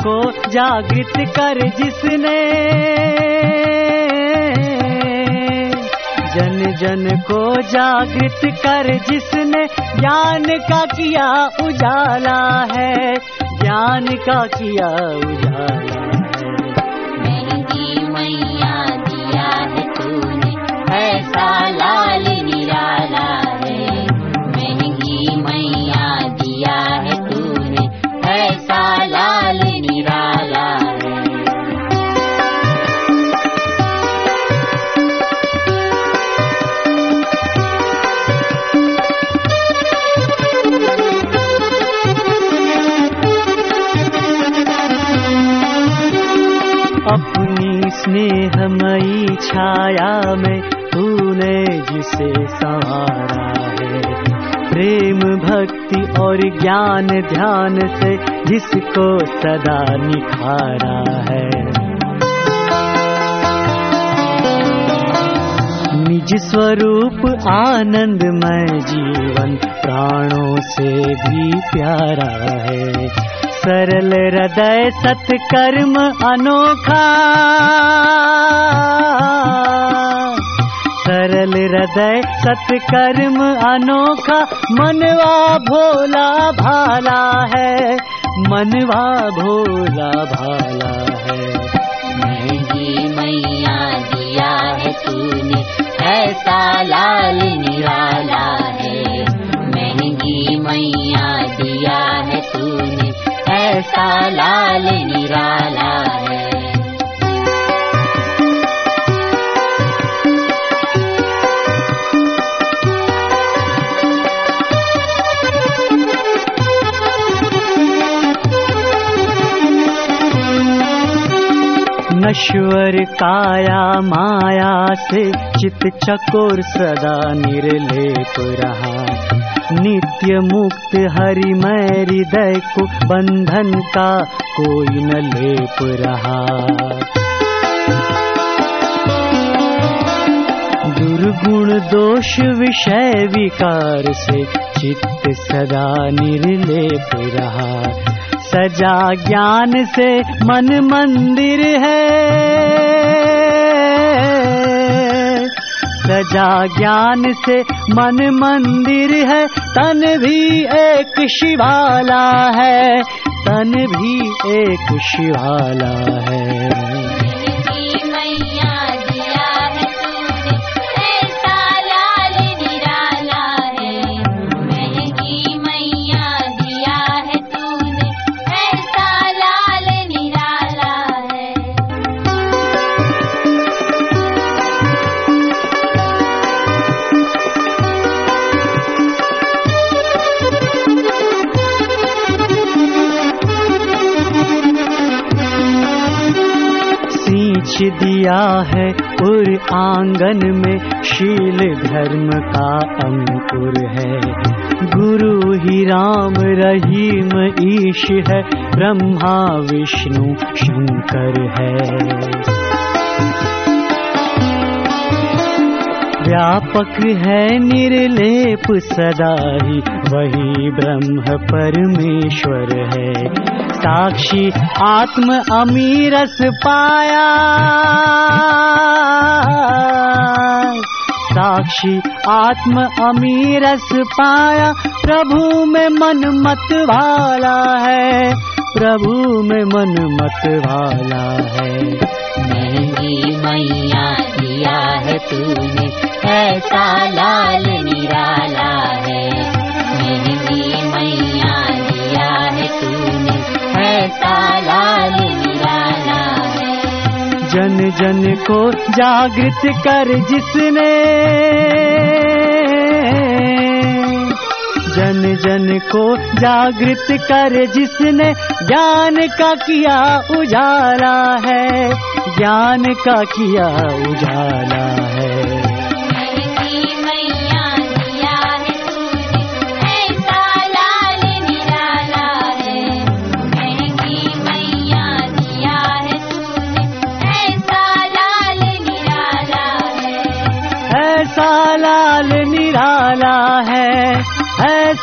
को जागृत कर जिसने। जन जन को जागृत कर जिसने ज्ञान का किया उजाला है। ज्ञान का किया उजाला महँगी मैया दिया है तूने, ऐसा स्नेहमयी छाया में तूने जिसे संवारा है। प्रेम, भक्ति और ज्ञान, ध्यान से जिसको सदा निखारा है। निज स्वरूप आनंदमय जीवन प्राणों से भी प्यारा है। सरल हृदय सत्कर्म अनोखा। सरल हृदय सत्कर्म अनोखा। मनवा भोला भाला है। मनवा भोला भाला है। महँगी मैया दिया है तूने, ऐसा लाल निराला है। महँगी मैया ऐसा लाल नश्वर काया माया से चित चकोर सदा निर्लेप रहा। नित्य मुक्त को बंधन का कोई न लेप रहा। दुर्गुण दोष विषय विकार से चित्त सदा निर्लेप रहा सजा ज्ञान से मन मंदिर है। सजा ज्ञान से मन मंदिर है। तन भी एक शिवाला है। तन भी एक शिवाला है। दिया है पुर आँगन में, शील धर्म का अंकुर है। गुरु ही राम रहीम ईश है, ब्रह्मा विष्णु शंकर है। व्यापक है निर्लेप सदा ही। वही ब्रह्म परमेश्वर है। साक्षी आत्म अमीरस पाया। साक्षी आत्म अमीरस पाया। प्रभु में मन मत वाला है। प्रभु में मन मत वाला है तूने ऐसा लाल निराला है। महँगी मैया दिया है तूने ऐसा लाल निराला है। जन जन को जागृत कर जिसने जन जन को जागृत कर जिसने ज्ञान का किया उजाला है। ज्ञान का किया उजाला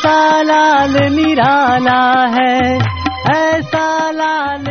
ऐसा लाल निराला है ऐसा लाल